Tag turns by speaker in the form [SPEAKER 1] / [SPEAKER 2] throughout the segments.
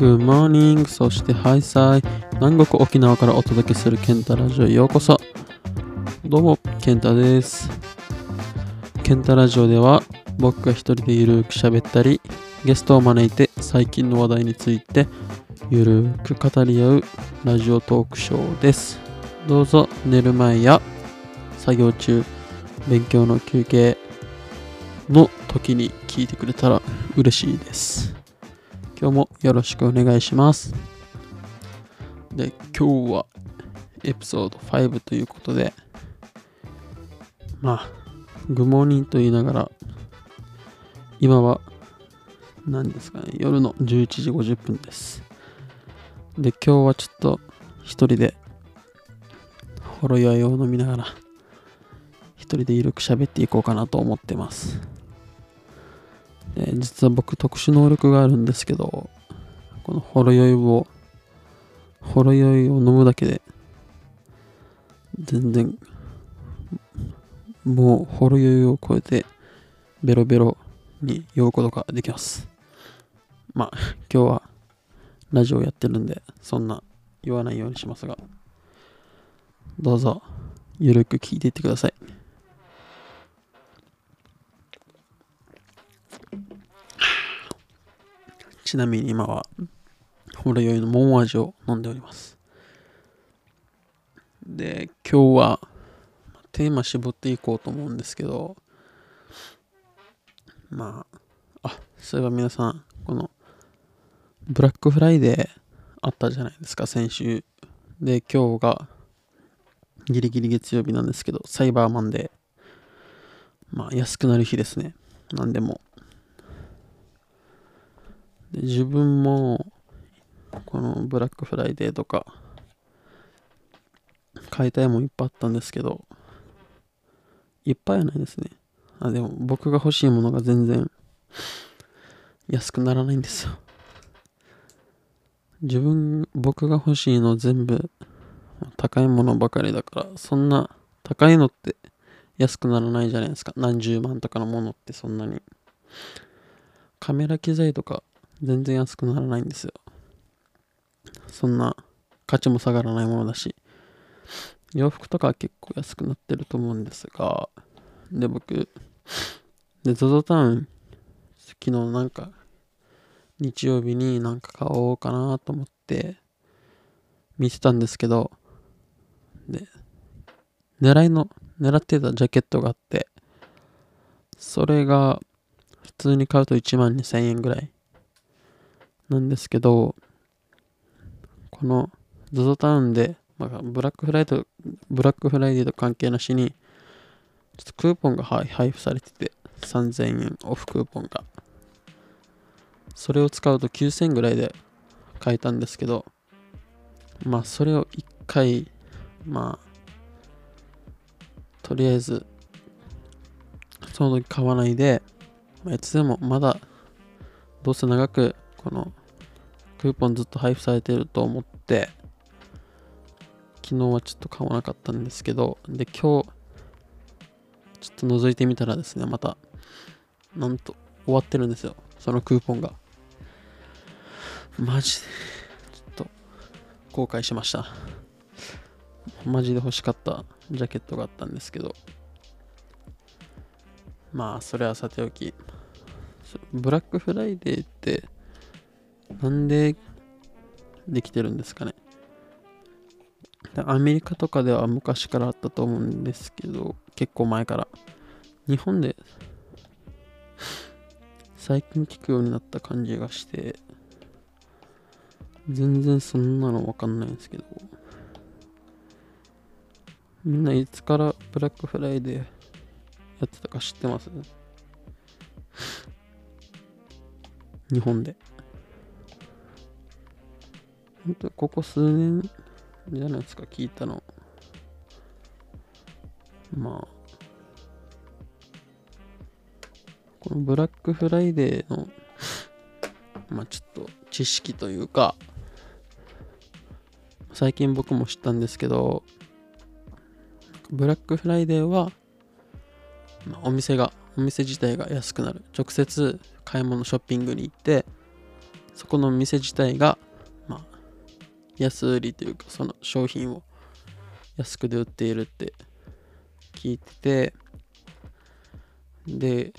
[SPEAKER 1] Good morning. そしてハイサイ南国沖縄からお届けするケンタラジオへようこそ。どうもケンタです。ケンタラジオでは僕が一人でゆるく喋ったりゲストを招いて最近の話題についてゆるく語り合うラジオトークショーです。どうぞ寝る前や作業中勉強の休憩の時に聞いてくれたら嬉しいです。今日もよろしくお願いします。で今日はエピソード5ということでまあグモーニンと言いながら今は何ですかね夜の11時50分です。で今日はちょっと一人でほろ酔いを飲みながら一人でゆるく喋っていこうかなと思ってます。で実は僕特殊能力があるんですけどこのほろ酔いをほろ酔いを飲むだけで全然もうほろ酔いを超えてベロベロに酔うことができます。まあ今日はラジオやってるんでそんな言わないようにしますがどうぞゆるく聞いていってください。ちなみに今はほろ酔いの桃味を飲んでおります。で今日はテーマ絞っていこうと思うんですけどまああそういえば皆さんこのブラックフライデーあったじゃないですか先週。で今日がギリギリ月曜日なんですけどサイバーマンデー。まあ安くなる日ですね。何でも。で自分もこのブラックフライデーとか買いたいもんいっぱいあったんですけどいっぱいはないですね。あでも僕が欲しいものが全然安くならないんですよ。自分僕が欲しいの全部高いものばかりだからそんな高いのって安くならないじゃないですか。何十万とかのものってそんなに。カメラ機材とか全然安くならないんですよ。そんな価値も下がらないものだし。洋服とかは結構安くなってると思うんですが。で僕で ZOZO タウン昨日なんか日曜日になんか買おうかなと思って見てたんですけどで狙いの狙ってたジャケットがあってそれが普通に買うと1万2000円ぐらいなんですけどこの ZOZO タウンで、まあ、ブラックフライドブラックフライデーと関係なしにちょっとクーポンが配布されてて3000円オフクーポンが。それを使うと9000円ぐらいで買えたんですけどまあそれを1回まあとりあえずその時買わないで、まあ、いつでもまだどうせ長くこのクーポンずっと配布されてると思って昨日はちょっと買わなかったんですけどで今日ちょっと覗いてみたらですねまたなんと終わってるんですよそのクーポンが。マジでちょっと後悔しました。マジで欲しかったジャケットがあったんですけど。まあそれはさておきブラックフライデーってなんでできてるんですかね。アメリカとかでは昔からあったと思うんですけど結構前から。日本で最近聞くようになった感じがして全然そんなのわかんないんですけど。みんないつからブラックフライデーやってたか知ってます？日本で。本当ここ数年じゃないですか聞いたの。まあこのブラックフライデーのまあちょっと知識というか最近僕も知ったんですけどブラックフライデーは、まあ、お店がお店自体が安くなる。直接買い物ショッピングに行ってそこの店自体が、安売りというかその商品を安くで売っているって聞いててで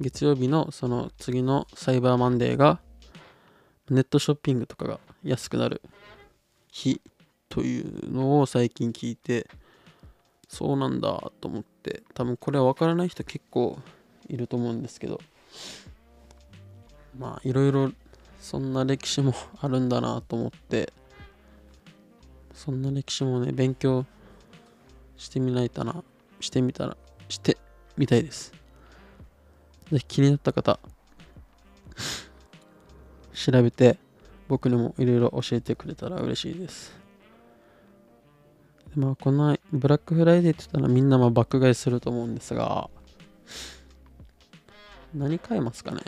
[SPEAKER 1] 月曜日のその次のサイバーマンデーがネットショッピングとかが安くなる日というのを最近聞いてそうなんだと思って多分これは分からない人結構いると思うんですけどまあいろいろそんな歴史もあるんだなと思ってそんな歴史もね勉強してみないとなしてみたらしてみたいです。ぜひ気になった方 調べて僕にもいろいろ教えてくれたら嬉しいです。まあこのブラックフライデーって言ったらみんなま爆買いすると思うんですが何買えますかね？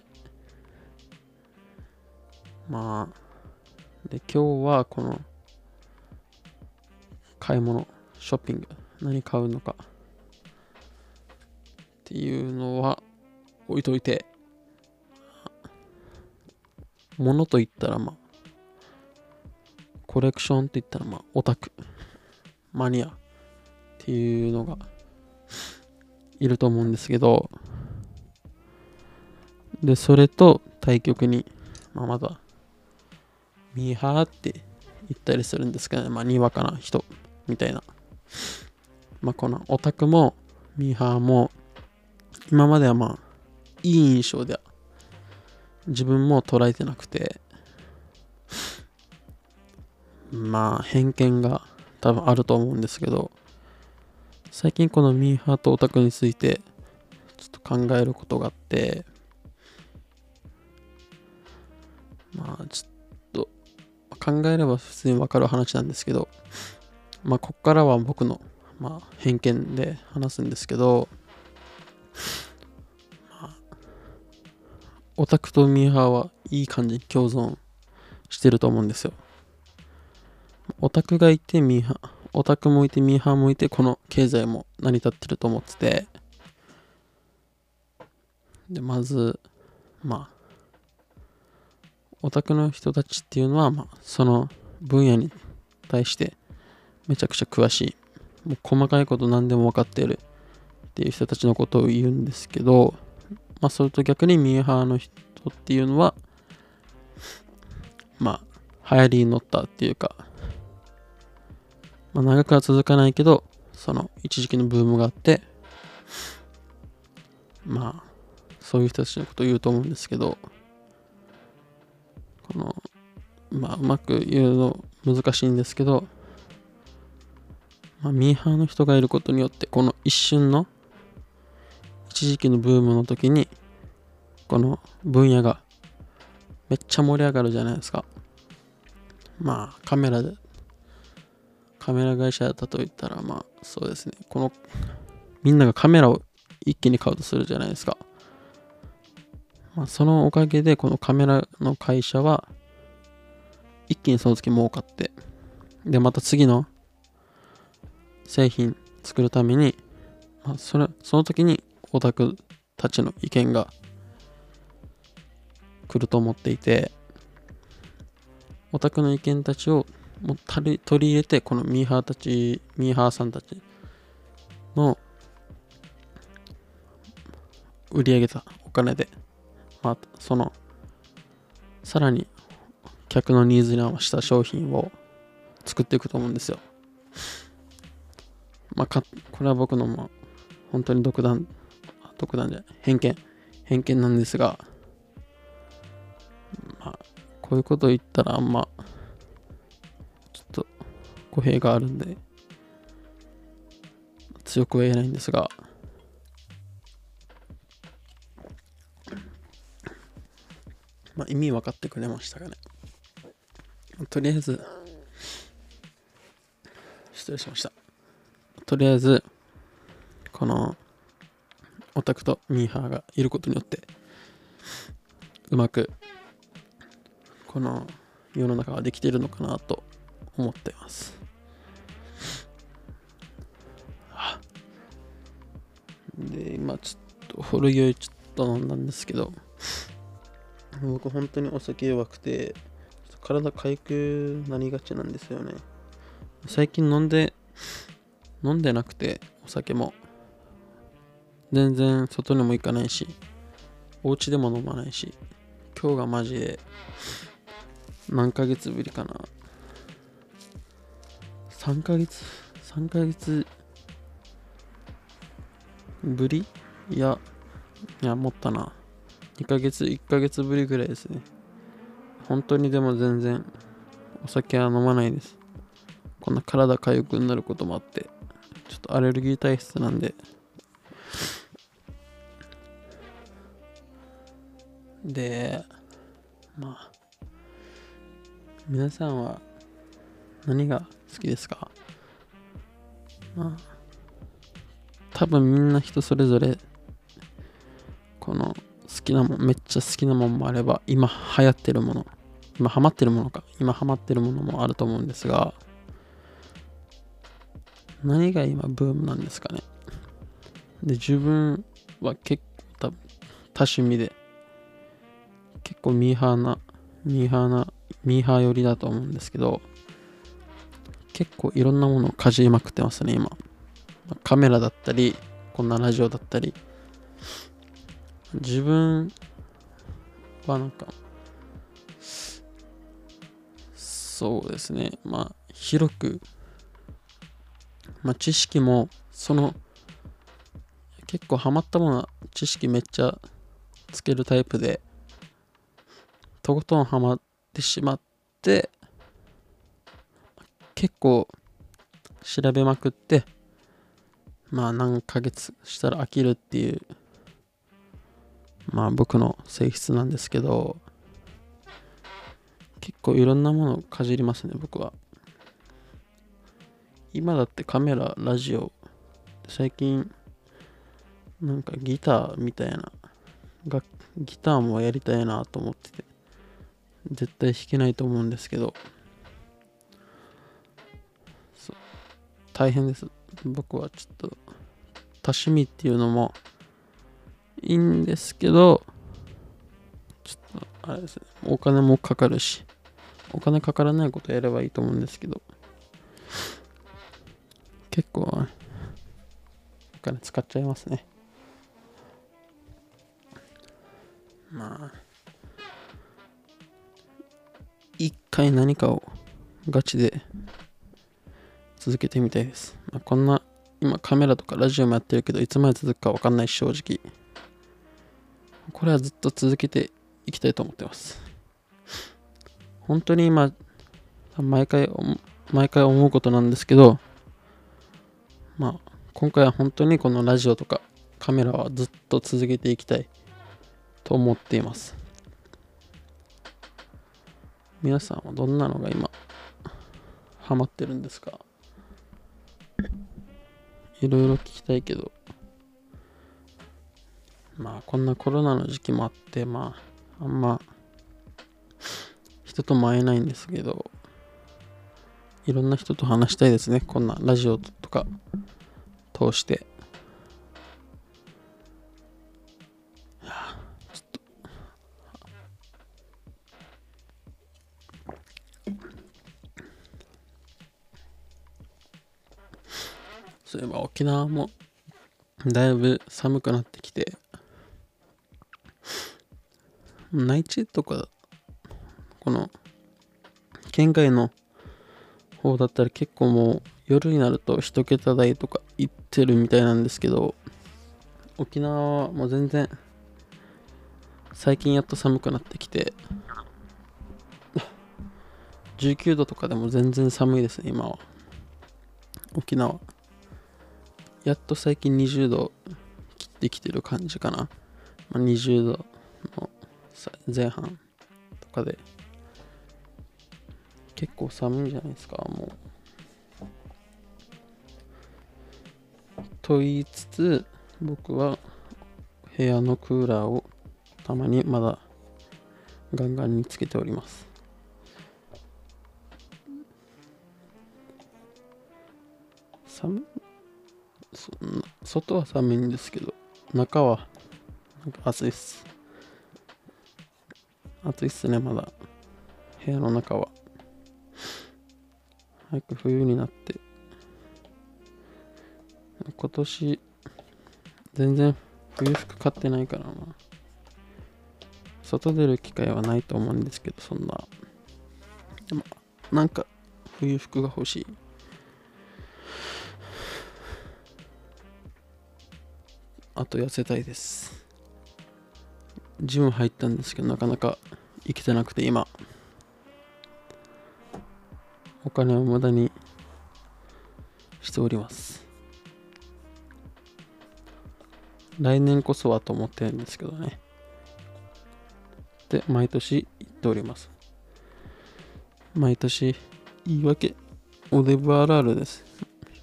[SPEAKER 1] まあで今日はこの買い物ショッピング何買うのか。っていうのは置いといてものといったらまあコレクションって言ったらまあオタクマニアっていうのがいると思うんですけどでそれと対局に、まあ、まだミーハーって言ったりするんですけどねまあにわかな人。みたいな。まあこのオタクもミーハーも今まではまあいい印象では自分も捉えてなくてまあ偏見が多分あると思うんですけど最近このミーハーとオタクについてちょっと考えることがあってまあちょっと考えれば普通にわかる話なんですけどまあこっからは僕の、まあ、偏見で話すんですけど、まあ、オタクとミーハーはいい感じに共存してると思うんですよ。オタクがいてミーハー、オタクもいてミーハーもいて、この経済も成り立ってると思ってて、で、まず、まあ、オタクの人たちっていうのは、まあ、その分野に対してめちゃくちゃ詳しい。もう細かいこと何でも分かっているっていう人たちのことを言うんですけど、まあ、それと逆にミーハーの人っていうのは、まあ、流行りに乗ったっていうか、まあ、長くは続かないけど、その一時期のブームがあって、まあ、そういう人たちのことを言うと思うんですけど、この、まあ、うまく言うの難しいんですけど、まあ、ミーハーの人がいることによって、この一瞬の一時期のブームの時に、この分野がめっちゃ盛り上がるじゃないですか。まあ、カメラでカメラ会社だと言ったら、まあそうですね、このみんながカメラを一気に買うとするじゃないですか。まあ、そのおかげで、このカメラの会社は一気にその時儲かって、で、また次の製品作るために、まあ、それその時にオタクたちの意見が来ると思っていて、オタクの意見たちをもう取り入れてこのミーハーたちミーハーさんたちの売り上げたお金で、まあ、そのさらに客のニーズに合わせた商品を作っていくと思うんですよ。まあ、かこれは僕のまあ本当に独断独断じゃない偏見偏見なんですが、まあ、こういうこと言ったらあんまちょっと語弊があるんで、強くは言えないんですが、まあ、意味分かってくれましたかね。とりあえず、失礼しました。とりあえず、この、オタクとミーハーがいることによって、うまく、この世の中ができているのかなと思っています。で、今ちょっと、ホルギちょっと飲んだんですけど、僕本当にお酒弱くて体かゆくなりがちなんですよね最近飲んで飲んでなくてお酒も。全然外にも行かないしお家でも飲まないし今日がマジで何ヶ月ぶりかな。3ヶ月3ヶ月ぶり？いやいやもったな。2ヶ月1ヶ月ぶりぐらいですね。本当にでも全然お酒は飲まないです。こんな体かゆくなることもあって。とアレルギー体質なんで。でまあ皆さんは何が好きですか？まあ多分みんな人それぞれこの好きなもんめっちゃ好きなもんもあれば今流行ってるもの今ハマってるものか今ハマってるものもあると思うんですが何が今ブームなんですかね。で自分は結構多多趣味で結構ミーハーなミーハーなミーハー寄りだと思うんですけど結構いろんなものをかじりまくってますね今。カメラだったりこんなラジオだったり。自分はなんかそうですね。まあ広くまあ知識もその結構ハマったものは知識めっちゃつけるタイプでとことんハマってしまって結構調べまくってまあ何ヶ月したら飽きるっていうまあ僕の性質なんですけど結構いろんなものをかじりますね僕は。今だってカメララジオ最近なんかギターみたいなギターもやりたいなと思ってて絶対弾けないと思うんですけど大変です。僕はちょっと多趣味っていうのもいいんですけどちょっとあれですねお金もかかるしお金かからないことやればいいと思うんですけど結構お金使っちゃいますねまあ一回何かをガチで続けてみたいです。まあ、こんな、今カメラとかラジオもやってるけど、いつまで続くかわかんないし、正直。これはずっと続けていきたいと思ってます。本当に今、毎回、毎回思うことなんですけど、まあ、今回は本当にこのラジオとかカメラはずっと続けていきたいと思っています。皆さんはどんなのが今ハマってるんですか？いろいろ聞きたいけど。まあこんなコロナの時期もあってまああんま人とも会えないんですけどいろんな人と話したいですねこんなラジオとか。通して。そういえば沖縄もだいぶ寒くなってきて。内地とかこの県外の方だったら結構もう夜になると一桁台とか行ってるみたいなんですけど沖縄はもう全然最近やっと寒くなってきて19度とかでも全然寒いですね今は沖縄やっと最近20度切ってきてる感じかな。まあ、20度の前半とかで結構寒いんじゃないですか、もう。と言いつつ、僕は部屋のクーラーをたまにまだガンガンにつけております。寒外は寒いんですけど中は暑いです。暑いっすねまだ。部屋の中は。早く冬になって今年全然冬服買ってないからな。外出る機会はないと思うんですけどそんな。でもなんか冬服が欲しい。あと痩せたいです。ジム入ったんですけどなかなか行けてなくて今。お金を無駄にしております。来年こそはと思ってるんですけどね。で毎年行っております。毎年言い訳おデブあるあるです。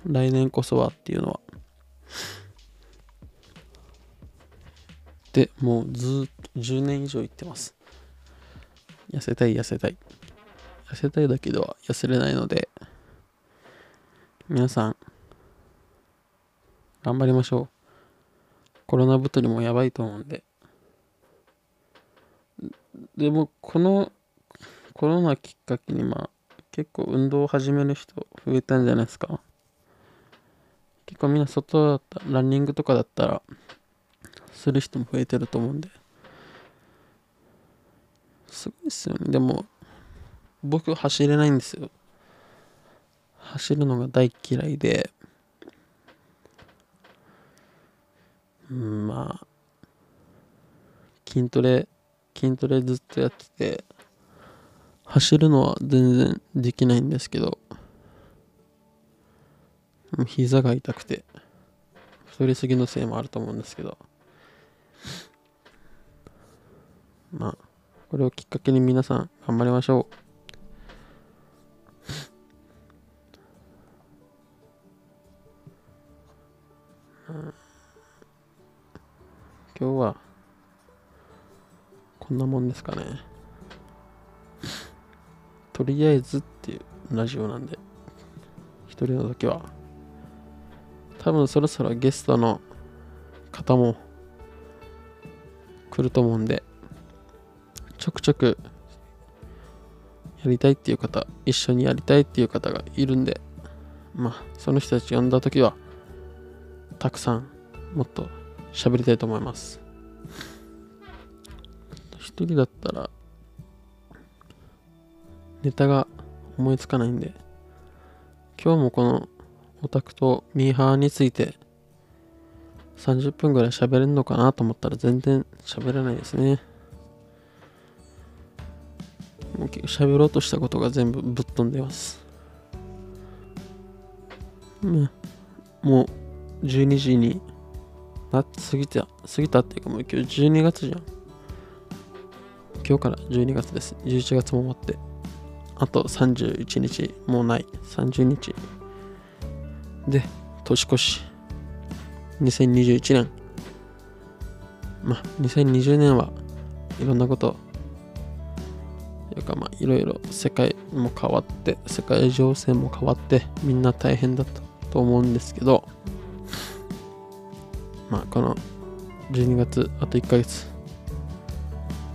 [SPEAKER 1] 来年こそはっていうのは。でもうずっと10年以上言ってます。痩せたい痩せたい。痩せたいだけでは痩せれないので。皆さん頑張りましょう。コロナ太りもやばいと思うんで。でもこのコロナきっかけにまあ結構運動を始める人増えたんじゃないですか。結構みんな外だったランニングとかだったらする人も増えてると思うんで。すごいっすよね。でも僕走れないんですよ。走るのが大嫌いで。うんまあ筋トレ筋トレずっとやってて走るのは全然できないんですけど膝が痛くて太りすぎのせいもあると思うんですけどまあこれをきっかけに皆さん頑張りましょう、今日はこんなもんですかね。とりあえずっていうラジオなんで一人の時は。多分そろそろゲストの方も来ると思うんでちょくちょくやりたいっていう方一緒にやりたいっていう方がいるんでまあその人たち呼んだ時はたくさんもっと喋りたいと思います一人だったらネタが思いつかないんで今日もこのオタクとミーハーについて30分ぐらい喋れるのかなと思ったら全然喋れないですね。もう喋ろうとしたことが全部ぶっ飛んでます。ね、もう12時にな過ぎた、過ぎたっていうかもう今日12月じゃん。今日から12月です。11月も終わって。あと31日もうない。30日。で、年越し。2021年。まあ、2020年はいろんなことというかまあいろいろ世界も変わって世界情勢も変わってみんな大変だったと思うんですけどまあこの12月あと1ヶ月。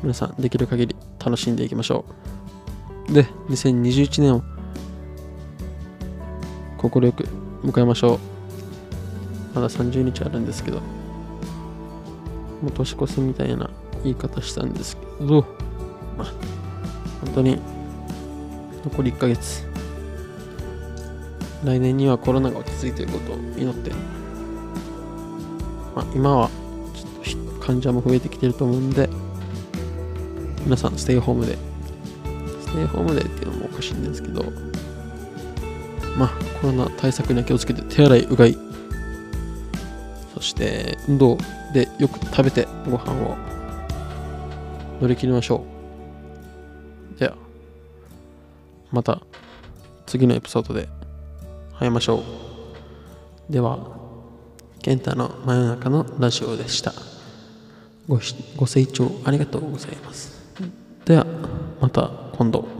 [SPEAKER 1] 皆さんできる限り楽しんでいきましょう。で2021年を心よく迎えましょう。まだ30日あるんですけど。もう年越すみたいな言い方したんですけど。まあ本当に残り1ヶ月。来年にはコロナが落ち着いていることを祈って、まあ、今はちょっと患者も増えてきてると思うんで皆さんステイホームでステイホームでっていうのもおかしいんですけどまあコロナ対策には気をつけて手洗いうがいそして運動でよく食べてご飯を乗り切りましょうでは、また次のエピソードで会いましょう。では、健太の真夜中のラジオでした。ごご清聴ありがとうございます。では、また今度。